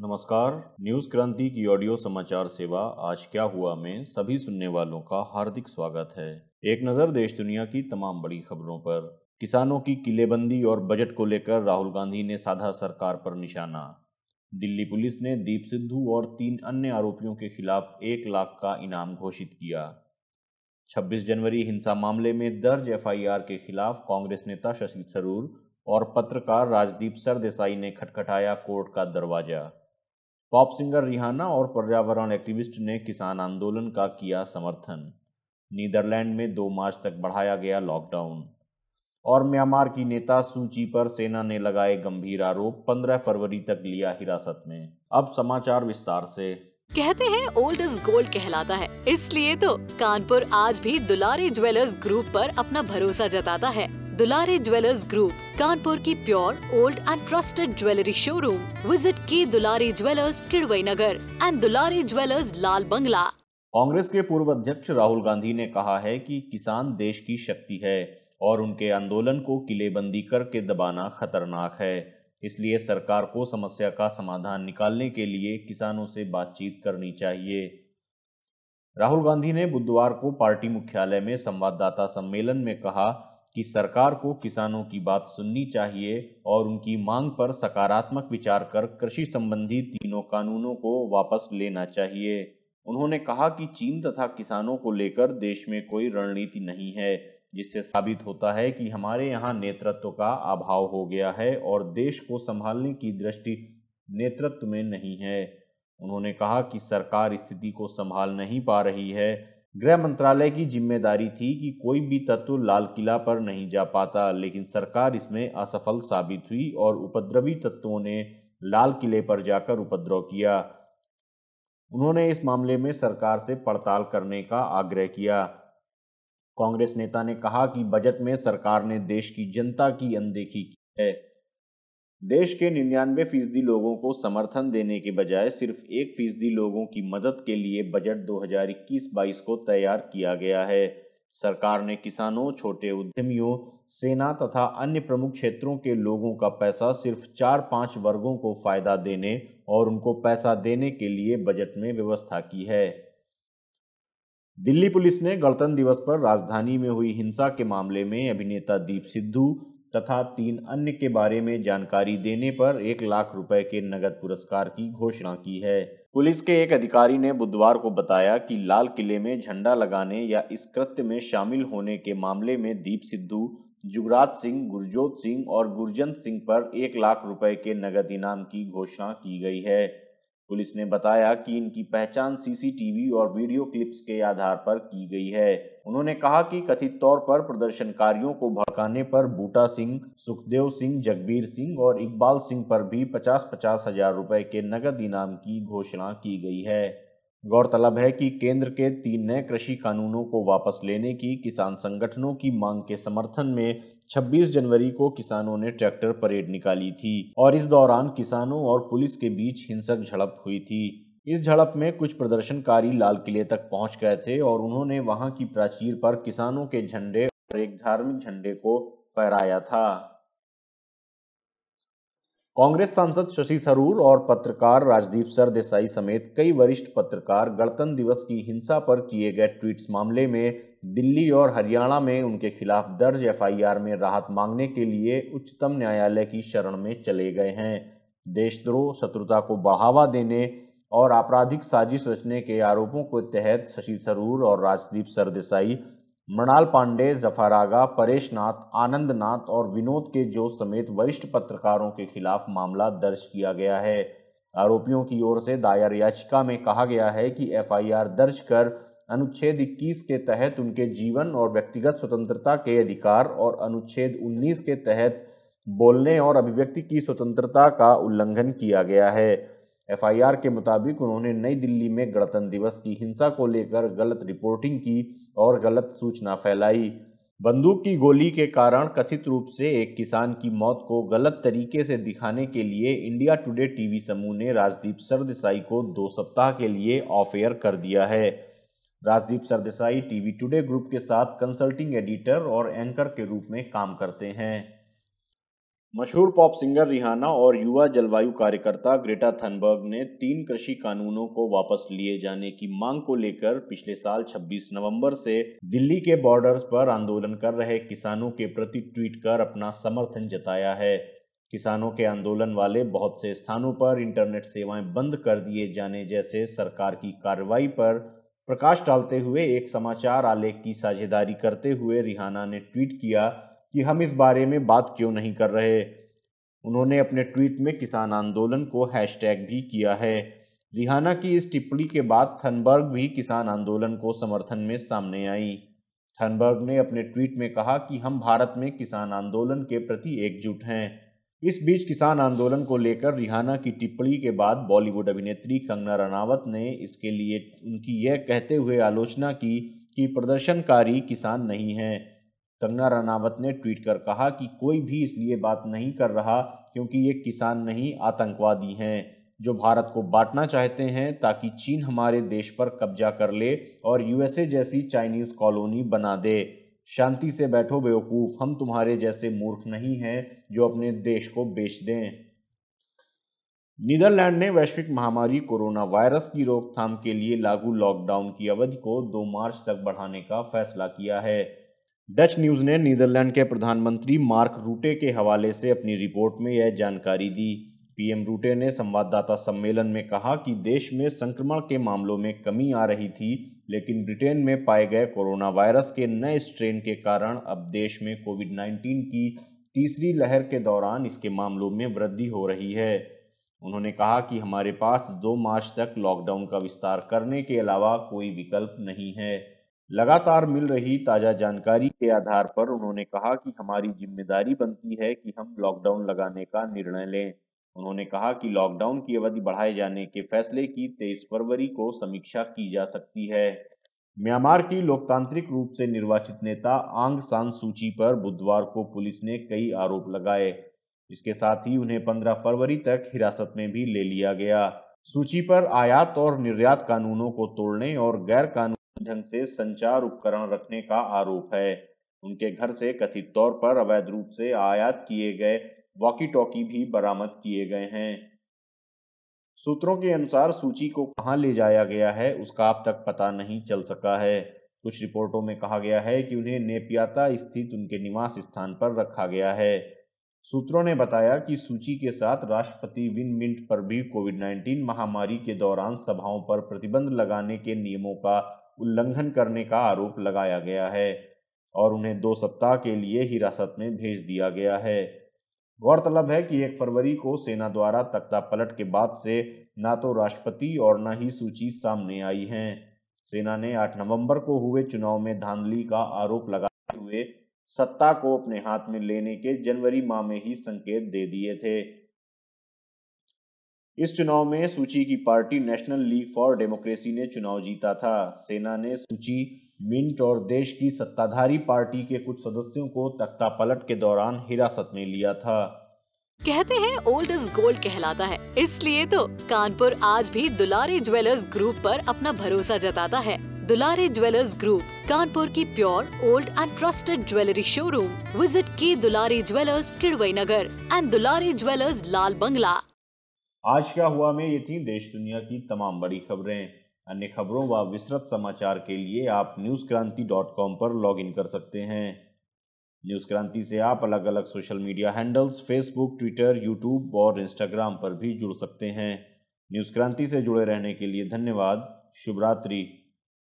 नमस्कार, न्यूज़ क्रांति की ऑडियो समाचार सेवा, आज क्या हुआ में सभी सुनने वालों का हार्दिक स्वागत है। एक नज़र देश दुनिया की तमाम बड़ी खबरों पर। किसानों की किलेबंदी और बजट को लेकर राहुल गांधी ने साधा सरकार पर निशाना। दिल्ली पुलिस ने दीप सिद्धू और तीन अन्य आरोपियों के खिलाफ एक लाख का इनाम घोषित किया। 26 जनवरी हिंसा मामले में दर्ज एफआईआर के खिलाफ कांग्रेस नेता शशि थरूर और पत्रकार राजदीप सरदेसाई ने खटखटाया कोर्ट का दरवाज़ा। पॉप सिंगर रिहाना और पर्यावरण एक्टिविस्ट ने किसान आंदोलन का किया समर्थन। नीदरलैंड में दो मार्च तक बढ़ाया गया लॉकडाउन और म्यांमार की नेता सूची पर सेना ने लगाए गंभीर आरोप 15 फरवरी तक लिया हिरासत में। अब समाचार विस्तार से। कहते हैं ओल्ड इज़ गोल्ड कहलाता है। इसलिए तो कानपुर आज भी दुलारी ज्वेलर्स ग्रुप पर अपना भरोसा जताता है। दुलारी ज्वेलर्स ग्रुप, कानपुर की pure, old and trusted jewellery showroom visit की Dulari jewellers Kidwai Nagar and Dulari jewellers Lal Bangla Congress के पूर्व अध्यक्ष राहुल गांधी ने कहा है कि किसान देश की शक्ति है और उनके आंदोलन को किलेबंदी करके दबाना खतरनाक है। इसलिए सरकार को समस्या का समाधान निकालने के लिए किसानों से बातचीत करनी चाहिए। राहुल गांधी ने बुधवार को पार्टी मुख्यालय में संवाददाता सम्मेलन में कहा कि सरकार को किसानों की बात सुननी चाहिए और उनकी मांग पर सकारात्मक विचार कर कृषि संबंधी तीनों कानूनों को वापस लेना चाहिए। उन्होंने कहा कि चीन तथा किसानों को लेकर देश में कोई रणनीति नहीं है, जिससे साबित होता है कि हमारे यहाँ नेतृत्व का अभाव हो गया है और देश को संभालने की दृष्टि नेतृत्व में नहीं है। उन्होंने कहा कि सरकार स्थिति को संभाल नहीं पा रही है गृह मंत्रालय की ज़िम्मेदारी थी कि कोई भी तत्व लाल किला पर नहीं जा पाता, लेकिन सरकार इसमें असफल साबित हुई और उपद्रवी तत्वों ने लाल किले पर जाकर उपद्रव किया। उन्होंने इस मामले में सरकार से पड़ताल करने का आग्रह किया। कांग्रेस नेता ने कहा कि बजट में सरकार ने देश की जनता की अनदेखी की है। देश के निन्यानवे फ़ीसदी लोगों को समर्थन देने के बजाय सिर्फ़ एक फ़ीसदी लोगों की मदद के लिए बजट 2021-22 को तैयार किया गया है। सरकार ने किसानों, छोटे उद्यमियों, सेना तथा अन्य प्रमुख क्षेत्रों के लोगों का पैसा सिर्फ़ चार पाँच वर्गों को फ़ायदा देने और उनको पैसा देने के लिए बजट में व्यवस्था की है। दिल्ली पुलिस ने गणतंत्र दिवस पर राजधानी में हुई हिंसा के मामले में अभिनेता दीप सिद्धू तथा तीन अन्य के बारे में जानकारी देने पर एक लाख रुपए के नगद पुरस्कार की घोषणा की है। पुलिस के एक अधिकारी ने बुधवार को बताया कि लाल किले में झंडा लगाने या इस कृत्य में शामिल होने के मामले में दीप सिद्धू, जुगराज सिंह, गुरजोत सिंह और गुरजंत सिंह पर एक लाख रुपए के नगद इनाम की घोषणा की गई है। पुलिस ने बताया कि इनकी पहचान सीसीटीवी और वीडियो क्लिप्स के आधार पर की गई है। उन्होंने कहा कि कथित तौर पर प्रदर्शनकारियों को भड़काने पर बूटा सिंह, सुखदेव सिंह, जगबीर सिंह और इकबाल सिंह पर भी पचास पचास हज़ार रुपए के नगद इनाम की घोषणा की गई है। गौरतलब है कि केंद्र के तीन नए कृषि कानूनों को वापस लेने की किसान संगठनों की मांग के समर्थन में 26 जनवरी को किसानों ने ट्रैक्टर परेड निकाली थी और इस दौरान किसानों और पुलिस के बीच हिंसक झड़प हुई थी। इस झड़प में कुछ प्रदर्शनकारी लाल किले तक पहुँच गए थे और उन्होंने वहाँ की प्राचीर पर किसानों के झंडे और एक धार्मिक झंडे को फहराया था। कांग्रेस सांसद शशि थरूर और पत्रकार राजदीप सरदेसाई समेत कई वरिष्ठ पत्रकार गणतंत्र दिवस की हिंसा पर किए गए ट्वीट्स मामले में दिल्ली और हरियाणा में उनके खिलाफ दर्ज एफआईआर में राहत मांगने के लिए उच्चतम न्यायालय की शरण में चले गए हैं। देशद्रोह, शत्रुता को बढ़ावा देने और आपराधिक साजिश रचने के आरोपों के तहत शशि थरूर और राजदीप सरदेसाई मृणाल पांडे, जफारागा परेश नाथ आनंद नाथ और विनोद के जो समेत वरिष्ठ पत्रकारों के खिलाफ मामला दर्ज किया गया है। आरोपियों की ओर से दायर याचिका में कहा गया है कि एफआईआर दर्ज कर अनुच्छेद 21 के तहत उनके जीवन और व्यक्तिगत स्वतंत्रता के अधिकार और अनुच्छेद 19 के तहत बोलने और अभिव्यक्ति की स्वतंत्रता का उल्लंघन किया गया है। एफआईआर के मुताबिक उन्होंने नई दिल्ली में गणतंत्र दिवस की हिंसा को लेकर गलत रिपोर्टिंग की और गलत सूचना फैलाई। बंदूक की गोली के कारण कथित रूप से एक किसान की मौत को गलत तरीके से दिखाने के लिए इंडिया टुडे टीवी समूह ने राजदीप सरदेसाई को दो सप्ताह के लिए ऑफ़ एयर कर दिया है। Rajdeep Sardesai TV Today group के साथ कंसल्टिंग एडिटर और एंकर के रूप में काम करते हैं। मशहूर पॉप सिंगर रिहाना और युवा जलवायु कार्यकर्ता ग्रेटा थनबर्ग ने तीन कृषि कानूनों को वापस लिए जाने की मांग को लेकर पिछले साल 26 नवंबर से दिल्ली के बॉर्डर्स पर आंदोलन कर रहे किसानों के प्रति ट्वीट कर अपना समर्थन जताया है। किसानों के आंदोलन वाले बहुत से स्थानों पर इंटरनेट सेवाएँ बंद कर दिए जाने जैसे सरकार की कार्रवाई पर प्रकाश डालते हुए एक समाचार आलेख की साझेदारी करते हुए रिहाना ने ट्वीट किया कि हम इस बारे में बात क्यों नहीं कर रहे? उन्होंने अपने ट्वीट में किसान आंदोलन को हैशटैग भी किया है। रिहाना की इस टिप्पणी के बाद थनबर्ग भी किसान आंदोलन को समर्थन में सामने आई। थनबर्ग ने अपने ट्वीट में कहा कि हम भारत में किसान आंदोलन के प्रति एकजुट हैं। इस बीच किसान आंदोलन को लेकर रिहाना की टिप्पणी के बाद बॉलीवुड अभिनेत्री कंगना रनावत ने इसके लिए उनकी यह कहते हुए आलोचना की कि प्रदर्शनकारी किसान नहीं हैं। कंगना रनावत ने ट्वीट कर कहा कि कोई भी इसलिए बात नहीं कर रहा क्योंकि ये किसान नहीं, आतंकवादी हैं। जो भारत को बांटना चाहते हैं ताकि चीन हमारे देश पर कब्जा कर ले और यूएसए जैसी चाइनीज़ कॉलोनी बना दे। शांति से बैठो बेवकूफ़, हम तुम्हारे जैसे मूर्ख नहीं हैं जो अपने देश को बेच दें। नीदरलैंड ने वैश्विक महामारी कोरोना वायरस की रोकथाम के लिए लागू लॉकडाउन की अवधि को 2 मार्च तक बढ़ाने का फैसला किया है। डच न्यूज़ ने नीदरलैंड के प्रधानमंत्री मार्क रूटे के हवाले से अपनी रिपोर्ट में यह जानकारी दी। पीएम रूटे ने संवाददाता सम्मेलन में कहा कि देश में संक्रमण के मामलों में कमी आ रही थी, लेकिन ब्रिटेन में पाए गए कोरोना वायरस के नए स्ट्रेन के कारण अब देश में कोविड 19 की तीसरी लहर के दौरान इसके मामलों में वृद्धि हो रही है। उन्होंने कहा कि हमारे पास दो मार्च तक लॉकडाउन का विस्तार करने के अलावा कोई विकल्प नहीं है। लगातार मिल रही ताज़ा जानकारी के आधार पर उन्होंने कहा कि हमारी ज़िम्मेदारी बनती है कि हम लॉकडाउन लगाने का निर्णय लें। उन्होंने कहा कि लॉकडाउन की अवधि बढ़ाए जाने के फैसले की तेईस फरवरी को समीक्षा की जा सकती है। म्यांमार की लोकतांत्रिक रूप से निर्वाचित नेता आंग सान सूची पर बुधवार को पुलिस ने कई आरोप लगाए। इसके साथ ही उन्हें 15 फरवरी तक हिरासत में भी ले लिया गया। सूची पर आयात और निर्यात कानूनों को तोड़ने और गैर कानूनी ढंग से संचार उपकरण रखने का आरोप है। उनके घर से कथित तौर पर अवैध रूप से आयात किए गए वॉकी टॉकी भी बरामद किए गए हैं। सूत्रों के अनुसार सूची को कहाँ ले जाया गया है, उसका अब तक पता नहीं चल सका है। कुछ रिपोर्टों में कहा गया है कि उन्हें नेपियाता स्थित उनके निवास स्थान पर रखा गया है। सूत्रों ने बताया कि सूची के साथ राष्ट्रपति विन मिंट पर भी कोविड 19 महामारी के दौरान सभाओं पर प्रतिबंध लगाने के नियमों का उल्लंघन करने का आरोप लगाया गया है और उन्हें दो सप्ताह के लिए हिरासत में भेज दिया गया है। गौरतलब है कि एक फरवरी को सेना द्वारा तख्ता पलट के बाद से न तो राष्ट्रपति और न ही सूची सामने आई है। सेना ने 8 नवंबर को हुए चुनाव में धांधली का आरोप लगाते हुए सत्ता को अपने हाथ में लेने के जनवरी माह में ही संकेत दे दिए थे। इस चुनाव में सूची की party National League for Democracy ने चुनाव जीता था। सेना ने सूची मिंट और देश की सत्ताधारी पार्टी के कुछ सदस्यों को तख्ता पलट के दौरान हिरासत में लिया था। कहते हैं ओल्ड इज़ गोल्ड कहलाता है। इसलिए तो कानपुर आज भी दुलारी ज्वेलर्स ग्रुप पर अपना भरोसा जताता है। दुलारी ज्वेलर्स ग्रुप, कानपुर की pure, old and trusted jewellery showroom. Visit की Dulari jewellers Kidwai Nagar and Dulari jewellers Lal Bangla. आज क्या हुआ में ये थी देश दुनिया की तमाम बड़ी खबरें। अन्य खबरों व विस्तृत समाचार के लिए आप न्यूज़ क्रांति डॉट कॉम पर लॉग इन कर सकते हैं। न्यूज़ क्रांति से आप अलग अलग social media handles Facebook Twitter YouTube और इंस्टाग्राम पर भी जुड़ सकते हैं। न्यूज़ क्रांति से जुड़े रहने के लिए धन्यवाद। शुभ रात्रि